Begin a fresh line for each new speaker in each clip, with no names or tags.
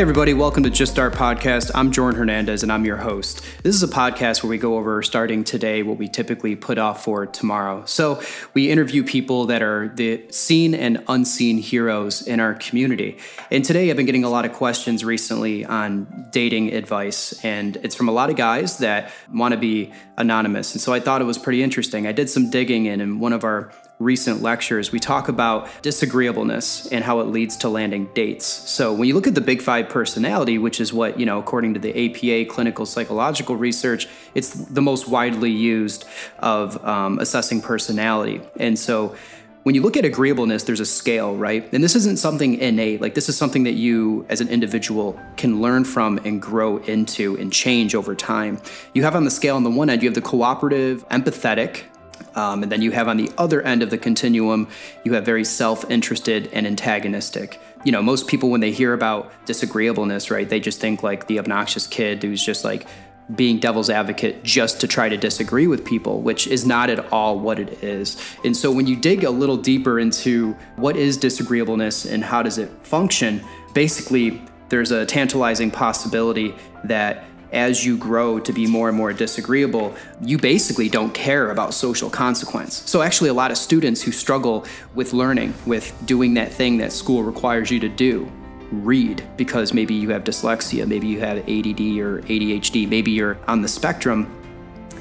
Hey, everybody, welcome to Just Start Podcast. I'm Jordan Hernandez, and I'm your host. This is a podcast where we go over starting today what we typically put off for tomorrow. So, we interview people that are the seen and unseen heroes in our community. And today, I've been getting a lot of questions recently on dating advice, and it's from a lot of guys that want to be anonymous. And so, I thought it was pretty interesting. I did some digging in, and one of our recent lectures, we talk about disagreeableness and how it leads to landing dates. So when you look at the Big Five personality, which is what, you know, according to the APA clinical psychological research, it's the most widely used of um, assessing personality. And so when you look at agreeableness, there's a scale, right? And this isn't something innate. Like, this is something that you, as an individual, can learn from and grow into and change over time. You have on the scale, on the one end, you have the cooperative, empathetic, um, and then you have on the other end of the continuum, you have very self interested and antagonistic. You know, most people, when they hear about disagreeableness, right, they just think like the obnoxious kid who's just like being devil's advocate just to try to disagree with people, which is not at all what it is. And so when you dig a little deeper into what is disagreeableness and how does it function, basically, there's a tantalizing possibility that as you grow to be more and more disagreeable, you basically don't care about social consequence. So, actually, a lot of students who struggle with learning, with doing that thing that school requires you to do, read because maybe you have dyslexia, maybe you have ADD or ADHD, maybe you're on the spectrum.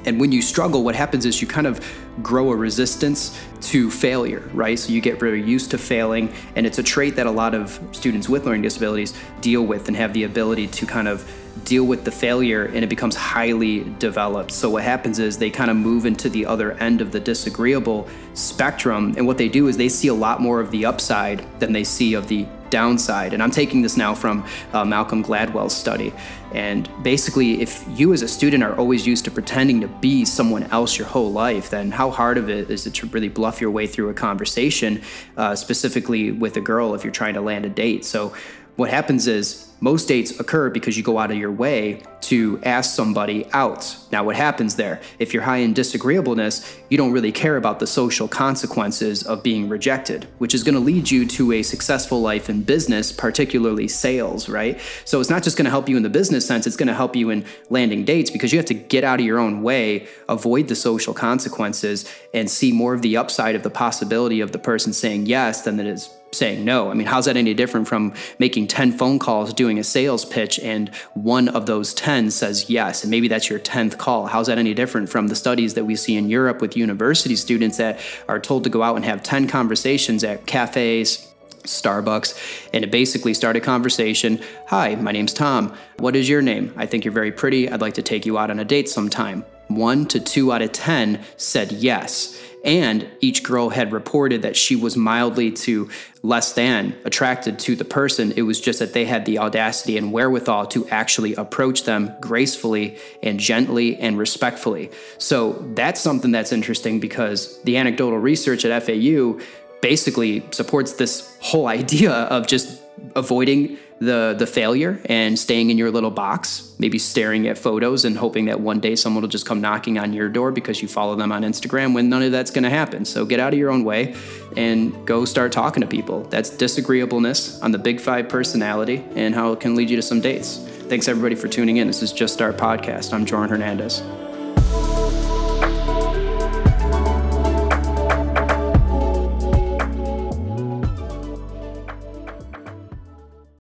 And when you struggle, what happens is you kind of grow a resistance to failure, right? So you get very used to failing, and it's a trait that a lot of students with learning disabilities deal with and have the ability to kind of deal with the failure and it becomes highly developed. So what happens is they kind of move into the other end of the disagreeable spectrum and what they do is they see a lot more of the upside than they see of the downside. And I'm taking this now from uh, Malcolm Gladwell's study. And basically, if you as a student are always used to pretending to be someone else your whole life, then how hard of it is it to really bluff your way through a conversation, uh, specifically with a girl if you're trying to land a date? So what happens is most dates occur because you go out of your way to ask somebody out. Now, what happens there? If you're high in disagreeableness, you don't really care about the social consequences of being rejected, which is going to lead you to a successful life in business, particularly sales, right? So it's not just going to help you in the business sense, it's going to help you in landing dates because you have to get out of your own way, avoid the social consequences, and see more of the upside of the possibility of the person saying yes than it is saying no. I mean, how's that any different from making 10 phone calls, doing a sales pitch, and one of those 10 says yes? And maybe that's your 10th call. How's that any different from the studies that we see in Europe with university students that are told to go out and have 10 conversations at cafes? Starbucks, and to basically start a conversation. Hi, my name's Tom. What is your name? I think you're very pretty. I'd like to take you out on a date sometime. One to two out of 10 said yes. And each girl had reported that she was mildly to less than attracted to the person. It was just that they had the audacity and wherewithal to actually approach them gracefully and gently and respectfully. So that's something that's interesting because the anecdotal research at FAU basically supports this whole idea of just avoiding the the failure and staying in your little box, maybe staring at photos and hoping that one day someone will just come knocking on your door because you follow them on Instagram when none of that's going to happen. So get out of your own way and go start talking to people. That's disagreeableness on the Big 5 personality and how it can lead you to some dates. Thanks everybody for tuning in. This is Just Start podcast. I'm Jordan Hernandez.